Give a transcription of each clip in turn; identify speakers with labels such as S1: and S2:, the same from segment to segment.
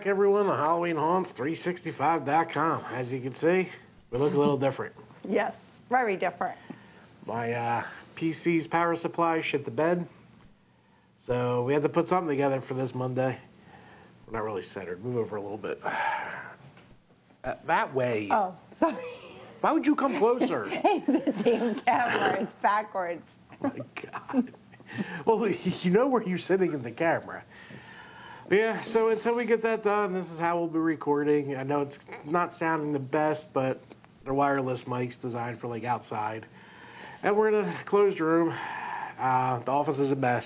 S1: back, everyone, to HalloweenHaunts365.com. As you can see, we look a little different.
S2: Yes, very different.
S1: My uh, PC's power supply shit the bed. So we had to put something together for this Monday. We're not really centered. Move over a little bit. Uh, that way.
S2: Oh, sorry.
S1: Why would you come closer?
S2: Hey, the damn camera is backwards.
S1: my God. Well, you know where you're sitting in the camera. Yeah, so until we get that done, this is how we'll be recording. I know it's not sounding the best, but they're wireless mics designed for like outside. And we're in a closed room. Uh, the office is a mess.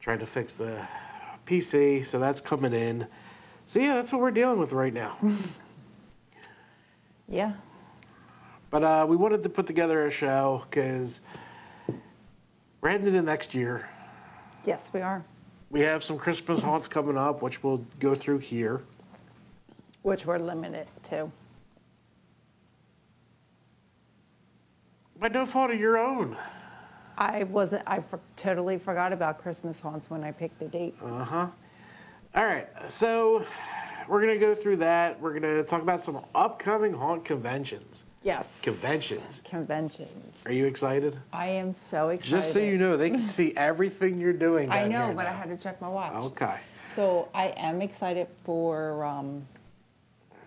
S1: Trying to fix the PC, so that's coming in. So yeah, that's what we're dealing with right now.
S2: Yeah.
S1: But uh, we wanted to put together a show because we're heading into next year.
S2: Yes, we are.
S1: We have some Christmas haunts coming up, which we'll go through here.
S2: Which we're limited to.
S1: By no fault of your own.
S2: I wasn't. I for, totally forgot about Christmas haunts when I picked a date.
S1: Uh huh. All right, so we're gonna go through that. We're gonna talk about some upcoming haunt conventions.
S2: Yes.
S1: Conventions.
S2: Conventions.
S1: Are you excited?
S2: I am so excited.
S1: Just so you know, they can see everything you're doing.
S2: I know,
S1: here
S2: but I had to check my watch.
S1: Okay.
S2: So I am excited for um,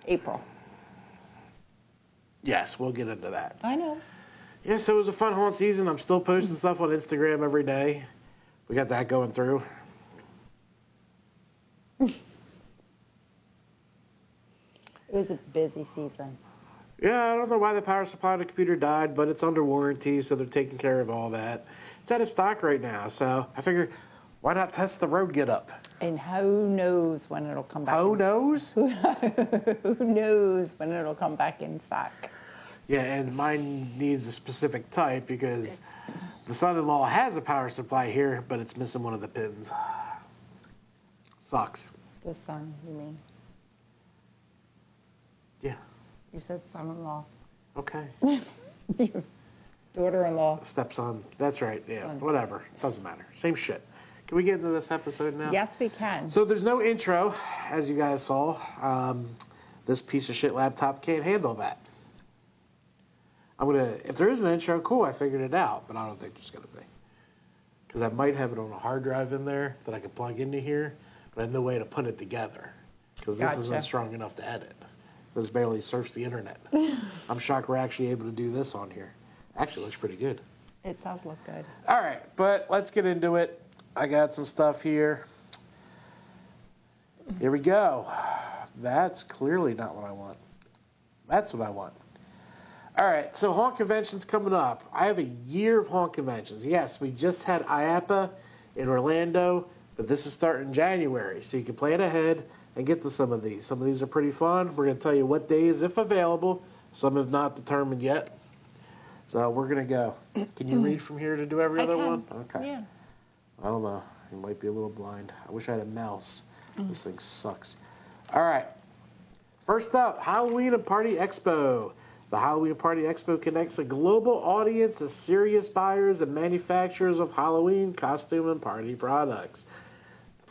S2: April.
S1: Yes, we'll get into that.
S2: I know.
S1: Yeah, so it was a fun haunt season. I'm still posting stuff on Instagram every day. We got that going through.
S2: It was a busy season.
S1: Yeah, I don't know why the power supply on the computer died, but it's under warranty, so they're taking care of all that. It's out of stock right now, so I figured, why not test the road get up?
S2: And who knows when it'll come back?
S1: Who
S2: in-
S1: knows?
S2: who knows when it'll come back in stock?
S1: Yeah, and mine needs a specific type because the son-in-law has a power supply here, but it's missing one of the pins. Sucks.
S2: The son, you mean?
S1: Yeah.
S2: You said son-in-law.
S1: Okay.
S2: Your Daughter-in-law.
S1: Stepson. That's right. Yeah.
S2: Son.
S1: Whatever. Doesn't matter. Same shit. Can we get into this episode now?
S2: Yes, we can.
S1: So there's no intro, as you guys saw. Um, this piece of shit laptop can't handle that. I'm gonna. If there is an intro, cool. I figured it out, but I don't think there's gonna be. Because I might have it on a hard drive in there that I could plug into here, but I have no way to put it together. Because this isn't strong enough to edit. This barely surfs the internet. I'm shocked we're actually able to do this on here. Actually, looks pretty good.
S2: it does look good.
S1: All right, but let's get into it. I got some stuff here. Here we go. That's clearly not what I want. That's what I want. All right, so haunt conventions coming up. I have a year of haunt conventions. Yes, we just had IAAPA in Orlando, but this is starting in January, so you can plan ahead and get to some of these. Some of these are pretty fun. We're going to tell you what days, if available. Some have not determined yet. So we're going to go. Can you mm-hmm. read from here to do every
S2: I
S1: other
S2: can.
S1: one? Okay.
S2: Yeah.
S1: I don't know. You might be a little blind. I wish I had a mouse. Mm-hmm. This thing sucks. All right. First up, Halloween and Party Expo. The Halloween Party Expo connects a global audience of serious buyers and manufacturers of Halloween costume and party products.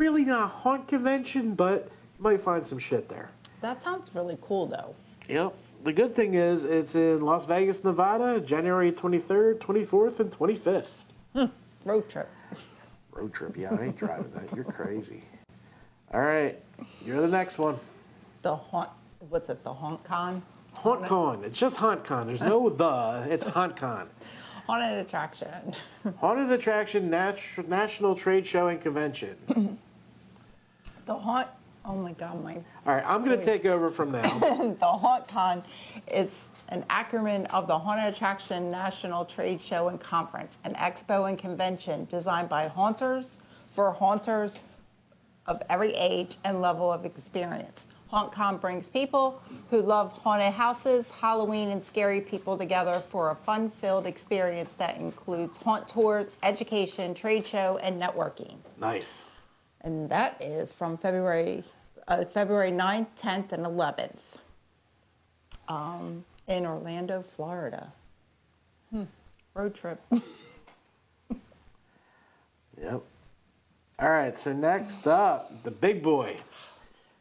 S1: Really not a haunt convention, but you might find some shit there.
S2: That sounds really cool, though.
S1: Yep. The good thing is it's in Las Vegas, Nevada, January 23rd, 24th, and 25th.
S2: Road trip.
S1: Road trip, yeah, I ain't driving that. You're crazy. All right, you're the next one.
S2: The haunt. What's it? The haunt con.
S1: Haunt Con. It's just Haunt Con. There's no the. It's HauntCon.
S2: Haunted attraction.
S1: Haunted Attraction Nat- National Trade Show and Convention.
S2: the haunt. Oh my God, my
S1: All right, I'm gonna take over from now.
S2: the Haunt Con is an acronym of the Haunted Attraction National Trade Show and Conference, an expo and convention designed by haunters for haunters of every age and level of experience. HauntCon brings people who love haunted houses, Halloween, and scary people together for a fun-filled experience that includes haunt tours, education, trade show, and networking
S1: Nice.
S2: And that is from February uh, February 9th, 10th, and 11th um, in Orlando, Florida. Hmm. Road trip.
S1: Yep. All right, so next up, the big boy,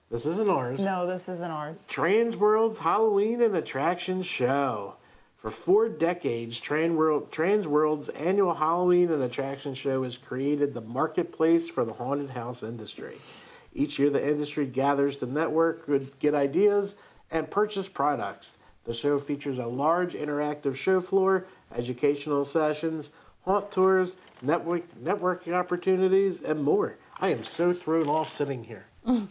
S1: This isn't ours.
S2: No, this isn't ours.
S1: Transworld's Halloween and Attraction Show. For four decades, Transworld, Transworld's annual Halloween and Attraction Show has created the marketplace for the haunted house industry. Each year, the industry gathers to network, get ideas, and purchase products. The show features a large interactive show floor, educational sessions, haunt tours, network, networking opportunities, and more. I am so thrown off sitting here.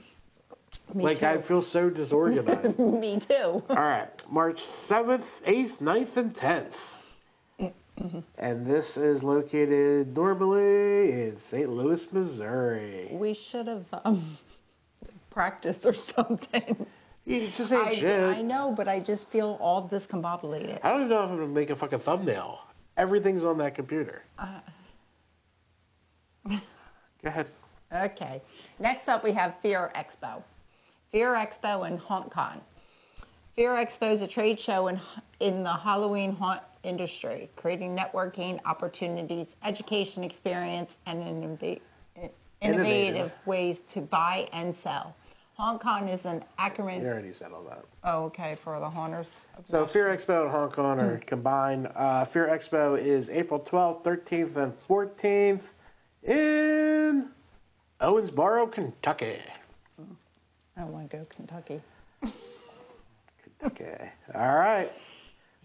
S2: Me
S1: like
S2: too.
S1: I feel so disorganized.
S2: Me too.
S1: All right, March 7th, 8th, 9th, and 10th. And this is located normally in St. Louis, Missouri.
S2: We should have um, practiced or something.
S1: It just ain't
S2: I,
S1: shit.
S2: I know, but I just feel all discombobulated.
S1: I don't even know if I'm gonna make a fucking thumbnail. Everything's on that computer.
S2: Uh.
S1: Go ahead.
S2: Okay. Next up, we have Fear Expo. Fear Expo and HauntCon. Fear Expo is a trade show in, in the Halloween haunt industry, creating networking opportunities, education experience, and innovative, innovative
S1: Innovative.
S2: ways to buy and sell. HauntCon is an acronym.
S1: You already said all that.
S2: Oh, okay, for the haunters.
S1: So Fear Expo and HauntCon are combined. Uh, Fear Expo is April 12th, 13th, and 14th in Owensboro, Kentucky.
S2: I want to go Kentucky.
S1: Okay. All right.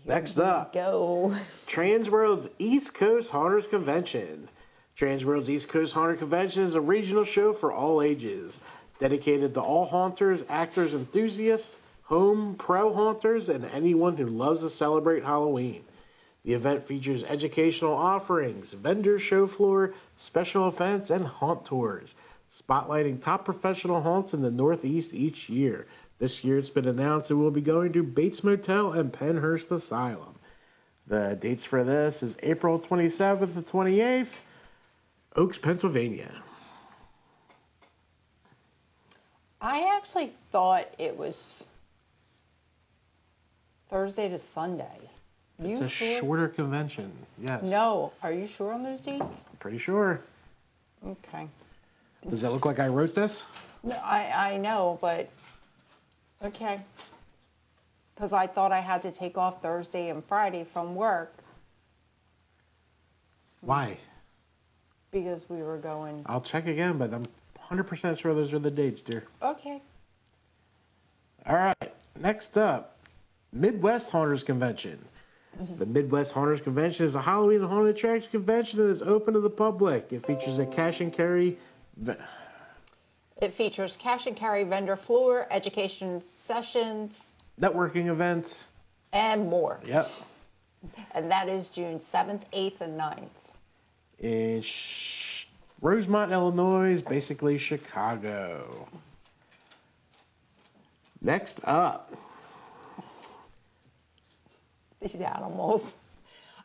S1: Next up,
S2: Go.
S1: Transworld's East Coast Haunters Convention. Transworld's East Coast Haunter Convention is a regional show for all ages, dedicated to all haunters, actors, enthusiasts, home pro haunters, and anyone who loves to celebrate Halloween. The event features educational offerings, vendor show floor, special events, and haunt tours, spotlighting top professional haunts in the Northeast each year. This year it's been announced it will be going to Bates Motel and Pennhurst Asylum. The dates for this is April 27th to 28th, Oaks, Pennsylvania.
S2: I actually thought it was Thursday to Sunday. You
S1: It's a
S2: sure?
S1: shorter convention. Yes.
S2: No, are you sure on those dates?
S1: I'm pretty sure.
S2: Okay.
S1: Does it look like I wrote this?
S2: No, I I know, but okay. Because I thought I had to take off Thursday and Friday from work
S1: Why?
S2: because we were going.
S1: I'll check again, but I'm 100% sure those are the dates, dear.
S2: Okay.
S1: All right. Next up, Midwest Haunters Convention. Mm-hmm. The Midwest Haunters Convention is a Halloween haunted attraction convention that is open to the public. It features a cash and carry.
S2: It features cash and carry vendor floor, education sessions,
S1: networking events.
S2: and more.
S1: Yep.
S2: And that is June 7th, 8th, and 9th.
S1: In Sh- Rosemont, Illinois, basically Chicago. Next up,
S2: these animals.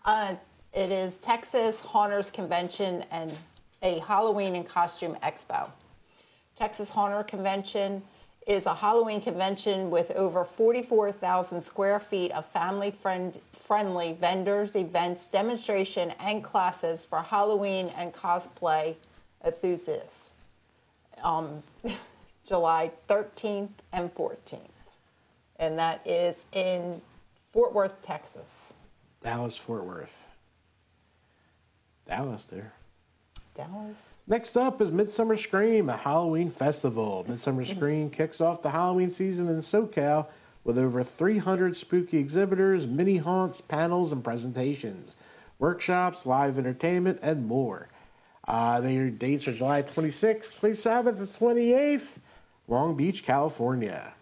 S2: Uh, it is Texas Haunters Convention and a Halloween and Costume Expo. Texas Haunter Convention is a Halloween convention with over 44,000 square feet of family friend, friendly vendors, events, demonstration, and classes for Halloween and cosplay enthusiasts. Um, July 13th and 14th. And that is in Fort Worth, Texas.
S1: Dallas, Fort Worth. Dallas, there.
S2: Dallas.
S1: Next up is Midsummer Scream, a Halloween festival. Midsummer Scream kicks off the Halloween season in SoCal with over 300 spooky exhibitors, mini haunts, panels, and presentations, workshops, live entertainment, and more. Uh, their dates are July 26th, 27th, and 28th, Long Beach, California.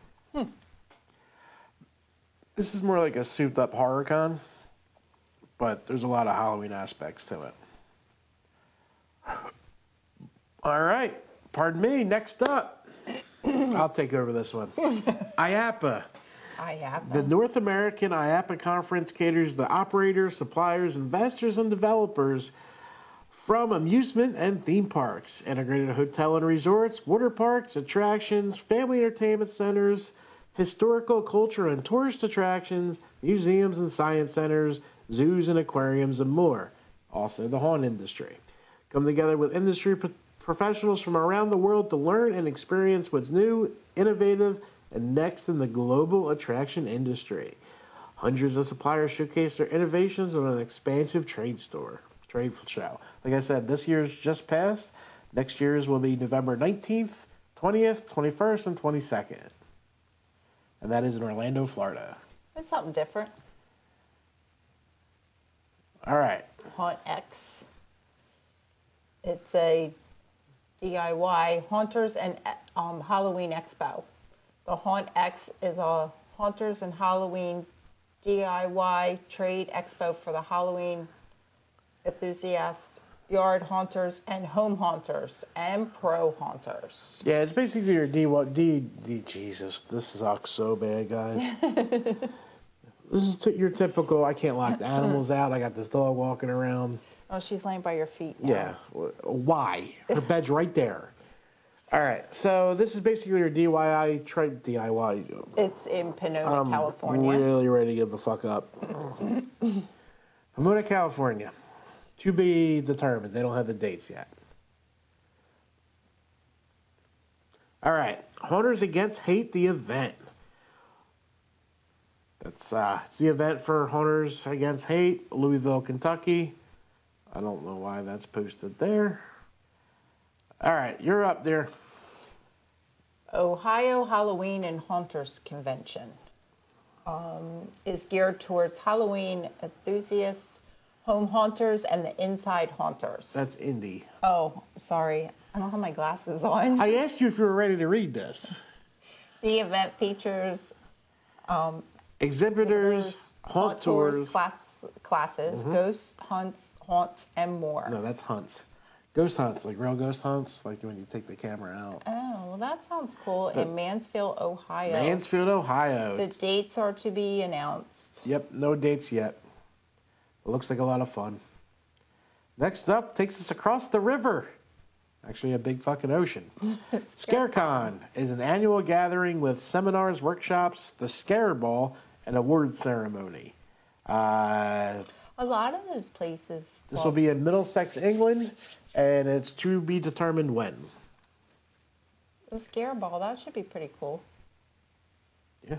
S1: This is more like a souped up horror con, but there's a lot of Halloween aspects to it. All right. Pardon me. Next up, I'll take over this one. IAAPA.
S2: I have
S1: The. North American IAAPA Conference caters the operators, suppliers, investors, and developers from amusement and theme parks, integrated hotel and resorts, water parks, attractions, family entertainment centers, historical, cultural, and tourist attractions, museums and science centers, zoos and aquariums, and more. Also, the haunt industry. Come together with industry p- professionals from around the world to learn and experience what's new, innovative, and next in the global attraction industry. Hundreds of suppliers showcase their innovations on an expansive trade store, trade show. Like I said, this year's just passed. Next year's will be November 19th, 20th, 21st, and 22nd. And that is in Orlando, Florida.
S2: It's something different.
S1: All right.
S2: Haunt X. It's a DIY Haunters and um, Halloween Expo. The Haunt X is a Haunters and Halloween DIY trade expo for the Halloween enthusiasts, yard haunters, and home haunters, and pro haunters.
S1: Yeah, it's basically your D. D. D. Jesus, this sucks so bad, guys. this is t- your typical. I can't lock the animals out. I got this dog walking around.
S2: Oh, she's laying by your feet now.
S1: Yeah. Why? Her bed's right there. All right. So this is basically your DIY try DIY.
S2: It's in Pomona,
S1: I'm
S2: California.
S1: really ready to give the fuck up. Pomona, California. To be determined. They don't have the dates yet. All right. Haunters Against Hate, the event. That's uh, it's the event for Haunters Against Hate, Louisville, Kentucky. I don't know why that's posted there. All right, you're up there.
S2: Ohio Halloween and Haunters Convention um, is geared towards Halloween enthusiasts, home haunters, and the inside haunters.
S1: That's Indy.
S2: Oh, sorry. I don't have my glasses on.
S1: I asked you if you were ready to read this.
S2: The event features um,
S1: Exhibitors, haunt tours.
S2: class, classes, ghost hunts, haunts, and more.
S1: No, that's hunts. Ghost hunts, like real ghost hunts, like when you take the camera out.
S2: Oh, well, that sounds cool. In Mansfield, Ohio.
S1: Mansfield, Ohio.
S2: The dates are to be announced.
S1: Yep, no dates yet. It looks like a lot of fun. Next up takes us across the river. Actually, a big fucking ocean. ScareCon is an annual gathering with seminars, workshops, the Scare Ball, and award ceremony. Uh,
S2: A lot of those places.
S1: this will be in Middlesex, England, and it's to be determined when.
S2: The scare ball. That should be pretty cool.
S1: Yeah.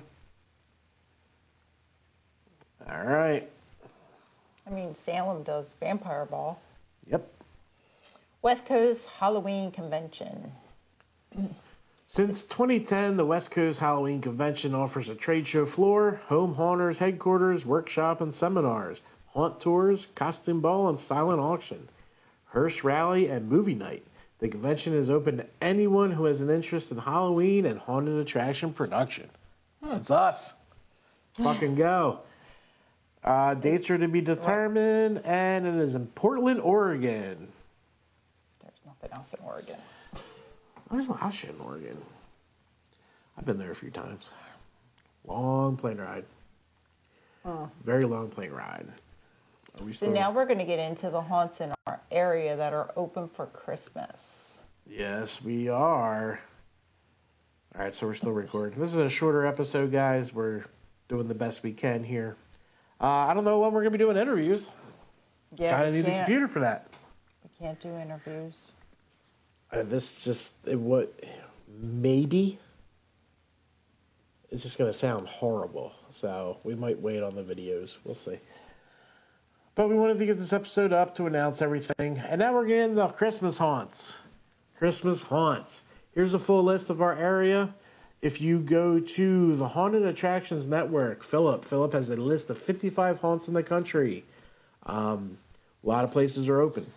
S1: All right.
S2: I mean, Salem does vampire ball.
S1: Yep.
S2: West Coast Halloween Convention.
S1: Since 2010, the West Coast Halloween Convention offers a trade show floor, home haunters headquarters, workshop and seminars, haunt tours, costume ball, and silent auction, hearse rally, and movie night. The convention is open to anyone who has an interest in Halloween and haunted attraction production. It's us. Fucking go. Uh, dates are to be determined, and it is in Portland, Oregon.
S2: There's nothing else in Oregon.
S1: There's a lot of shit in Oregon. I've been there a few times. Long plane ride. Oh. Very long plane ride.
S2: So
S1: still?
S2: now we're going to get into the haunts in our area that are open for Christmas.
S1: Yes, we are. All right, so we're still recording. This is a shorter episode, guys. We're doing the best we can here. Uh, I don't know when we're gonna be doing interviews.
S2: Yeah,
S1: Gotta
S2: we
S1: need
S2: a
S1: computer for that.
S2: we can't do interviews.
S1: Uh, this just it, what maybe it's just gonna sound horrible. So we might wait on the videos. We'll see. But we wanted to get this episode up to announce everything, and now we're getting the Christmas haunts. Christmas haunts. Here's a full list of our area. If you go to the Haunted Attractions Network, Philip, Philip has a list of 55 haunts in the country. Um, a lot of places are open.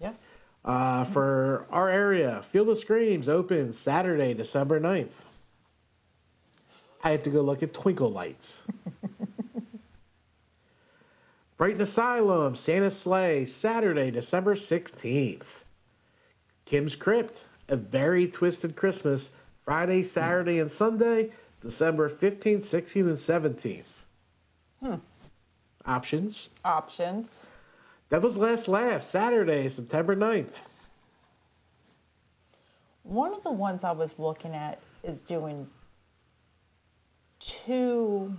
S2: Yeah.
S1: Uh, for our area, Field of Screams opens Saturday, December 9th. I had to go look at Twinkle Lights. Brighton Asylum, Santa Sleigh, Saturday, December 16th. Kim's Crypt, A Very Twisted Christmas, Friday, Saturday, and Sunday, December 15th, 16th, and 17th.
S2: Hmm.
S1: Options.
S2: Options.
S1: Devil's Last Laugh, Saturday, September 9th.
S2: One of the ones I was looking at is doing two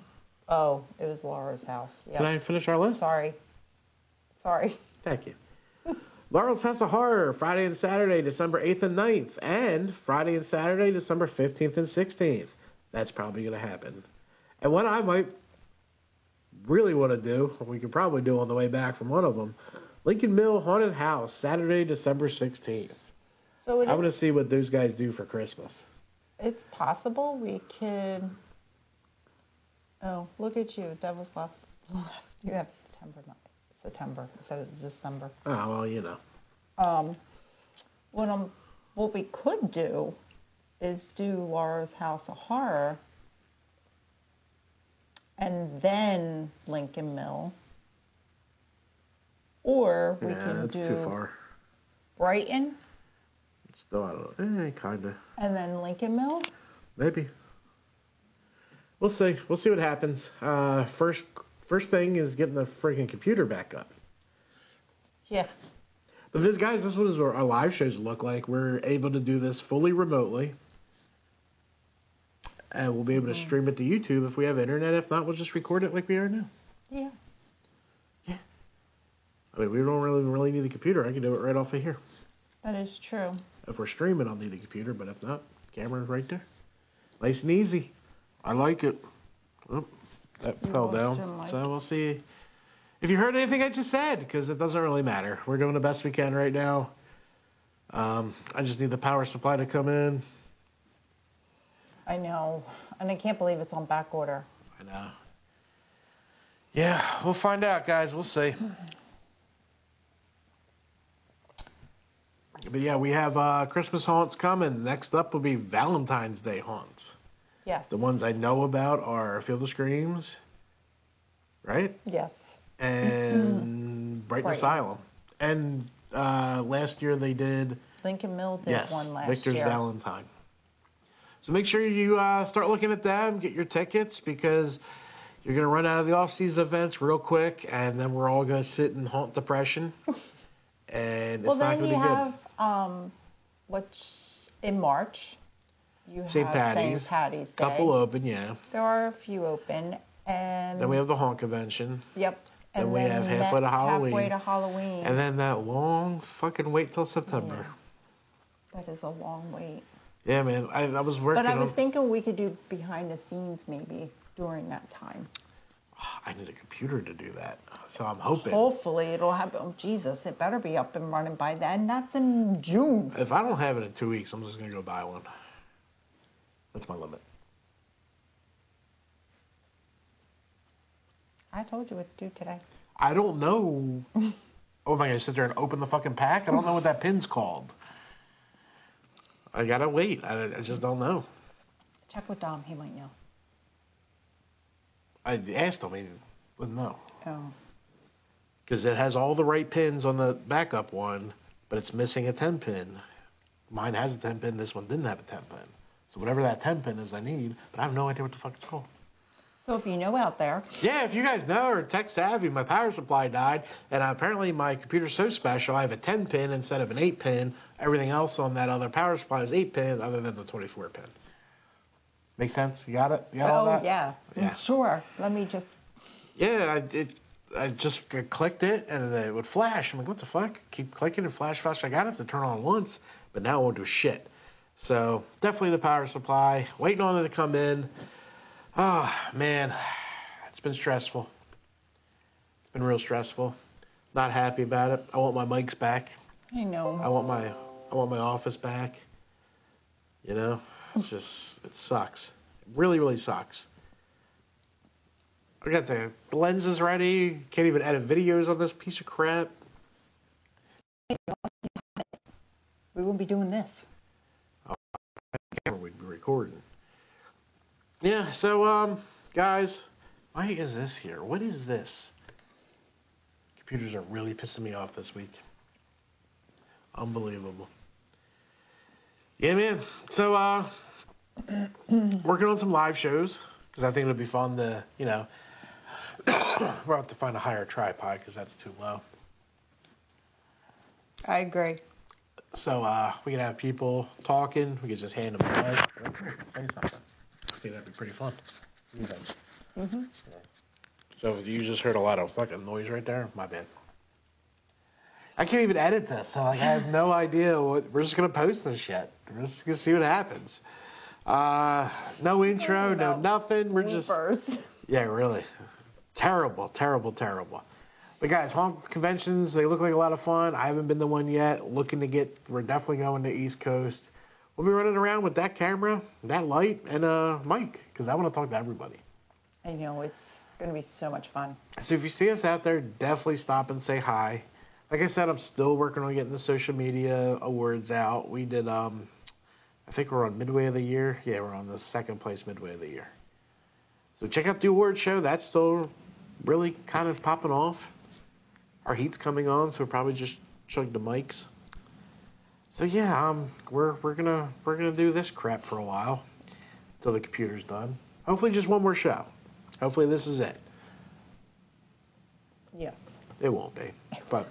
S2: oh it was Laura's house. Yeah.
S1: Can I finish our list?
S2: Sorry. Sorry.
S1: Thank you. Laurel's House of Horror, Friday and Saturday, December 8th and 9th, and Friday and Saturday, December 15th and 16th. That's probably going to happen. And what I might really want to do, we could probably do on the way back from one of them, Lincoln Mill Haunted House, Saturday, December 16th.
S2: So
S1: I want to see what those guys do for Christmas.
S2: it's possible we could. Oh, look at you, Devil's left. You have September, not September instead of December.
S1: Oh, well, you know.
S2: Um, what um, what we could do is do Laura's House of Horror, and then Lincoln Mill, or we
S1: yeah,
S2: can do
S1: too far.
S2: Brighton
S1: Still, I don't know. Eh, kind of.
S2: and then Lincoln Mill.
S1: Maybe. We'll see. We'll see what happens. Uh, first, first thing is getting the freaking computer back up.
S2: Yeah.
S1: But this, guys, this is what our live shows look like. We're able to do this fully remotely, and we'll be able to stream it to YouTube if we have internet. If not, we'll just record it like we are now.
S2: Yeah. Yeah.
S1: I mean, we don't really really need the computer. I can do it right off of here.
S2: That is true.
S1: If we're streaming, I'll need the computer, but if not, camera's right there. Nice and easy. I like it. Oh, that fell down.
S2: mic.
S1: So we'll see if you heard anything I just said, because it doesn't really matter. We're doing the best we can right now. Um, I just need the power supply to come in.
S2: I know, and I can't believe it's on back order.
S1: I know. Yeah, we'll find out, guys. We'll see. But yeah, we have uh, Christmas haunts coming. Next up will be Valentine's Day haunts.
S2: Yes.
S1: The ones I know about are Field of Screams, right?
S2: Yes.
S1: And Brighton
S2: Brighton.
S1: Asylum. And uh, last year they did,
S2: Lincoln Mill did
S1: yes,
S2: one last
S1: Victor's
S2: year.
S1: Valentine. So make sure you uh, start looking at them, get your tickets, because you're going to run out of the off-season events real quick, and then we're all going to sit in haunt depression. And it's
S2: well,
S1: not
S2: then
S1: going to
S2: you
S1: be good.
S2: have um, which in March you
S1: St.
S2: have
S1: Patty's.
S2: St. Patty's Day.
S1: Couple open, yeah.
S2: There are a few open, and
S1: Then we have the haunt convention.
S2: yep.
S1: then
S2: And
S1: we have halfway to Halloween.
S2: Halfway to Halloween.
S1: And then that long fucking wait till September.
S2: that is a long wait.
S1: Yeah, man. I, I was working
S2: But I was
S1: on.
S2: thinking we could do behind the scenes maybe during that time.
S1: I need a computer to do that. So I'm hoping.
S2: Hopefully it'll happen. Oh, Jesus, it better be up and running by then. That's in June.
S1: If I don't have it in two weeks, I'm just gonna go buy one. That's my limit.
S2: I told you what to do today.
S1: I don't know. oh, am I gonna sit there and open the fucking pack? I don't know what that pin's called. I gotta wait. I, I just don't know.
S2: Check with Dom. He might know.
S1: I asked him. He wouldn't know.
S2: Oh.
S1: because it has all the right pins on the backup one, but it's missing a 10 pin. Mine has a 10 pin, this one didn't have a 10 pin. So whatever that 10 pin is, I need, but I have no idea what the fuck it's called.
S2: So if you know out there,
S1: Yeah, if you guys know or tech savvy, my power supply died, and apparently my computer's so special, I have a 10 pin instead of an 8 pin. Everything else on that other power supply is 8 pin, other than the 24 pin. Make sense? You got it? You got all
S2: oh yeah,
S1: Yeah.
S2: Mm, sure. Let me just.
S1: Yeah, I it, I just clicked it and it would flash. I'm like, what the fuck? Keep clicking and flash, flash. I got it to turn on once, but now it won't do shit. So definitely the power supply. Waiting on it to come in. Ah, man, it's been stressful. It's been real stressful. Not happy about it. I want my mics back.
S2: I know.
S1: I want my I want my office back. You know, it's just it sucks. It really, really sucks. I got the lenses ready. Can't even edit videos on this piece of crap.
S2: We won't be doing this.
S1: Camera we'd be recording. Yeah. So, um, guys, why is this here? What is this? Computers are really pissing me off this week. Unbelievable. Yeah, man. So, uh, working on some live shows because I think it'll be fun to, you know, we'll have to find a higher tripod because that's too low.
S2: I agree.
S1: So uh, we can have people talking. We can just hand them the mic. Say something. I think that'd be pretty fun. What do you think?
S2: Mhm.
S1: So if you just heard a lot of fucking noise right there, my bad. I can't even edit this, so like I have no idea what. We're just gonna post this shit. We're just gonna see what happens. Uh, no intro, no nothing. We're just
S2: First.
S1: yeah, really terrible, terrible, terrible. But guys, haunt conventions they look like a lot of fun. I haven't been to one yet. Looking to get. We're definitely going to East Coast. We'll be running around with that camera, that light, and a mic because I want to talk to everybody.
S2: I know it's going to be so much fun.
S1: So if you see us out there, definitely stop and say hi. Like I said, I'm still working on getting the social media awards out. We did, um, I think we're on midway of the year. Yeah, we're on the second place midway of the year. So check out the award show. That's still really kind of popping off. Our heat's coming on, so we'll probably just chug the mics. So yeah, um, we're we're gonna we're gonna do this crap for a while until the computer's done. Hopefully, just one more show. Hopefully, this is it.
S2: Yes.
S1: It won't be, but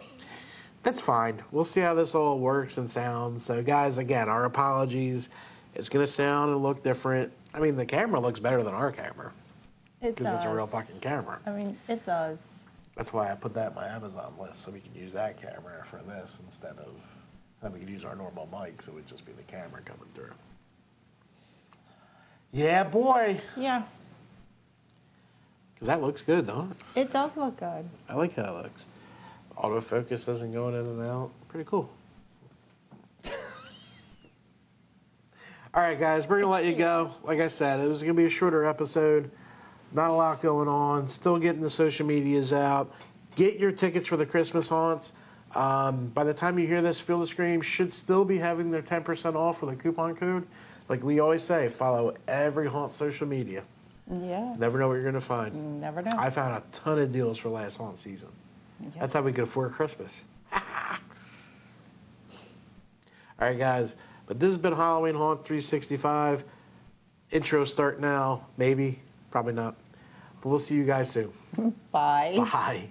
S1: that's fine. We'll see how this all works and sounds. So, guys, again, our apologies. It's gonna sound and look different. I mean, the camera looks better than our camera
S2: It
S1: because it's a real fucking camera.
S2: I mean, it does.
S1: That's why I put that in my Amazon list so we can use that camera for this instead of then we could use our normal mics. It would just be the camera coming through. Yeah, boy,
S2: Yeah,
S1: because that looks good, don't it?
S2: it does look good.
S1: I like how it looks. Autofocus doesn't go in and out. Pretty cool. All right, guys, we're gonna let you go. Like I said, it was gonna be a shorter episode. Not a lot going on. Still getting the social medias out. Get your tickets for the Christmas haunts. Um, by the time you hear this, Field of Scream should still be having their 10% off with a coupon code. Like we always say, follow every haunt social media.
S2: Yeah.
S1: Never know what you're gonna find.
S2: Never know.
S1: I found a ton of deals for last haunt season.
S2: Yeah.
S1: That's how we could afford Christmas. All right, guys. But this has been Halloween Haunt 365. Intro start now. Maybe. Probably not. But we'll see you guys soon.
S2: Bye.
S1: Bye.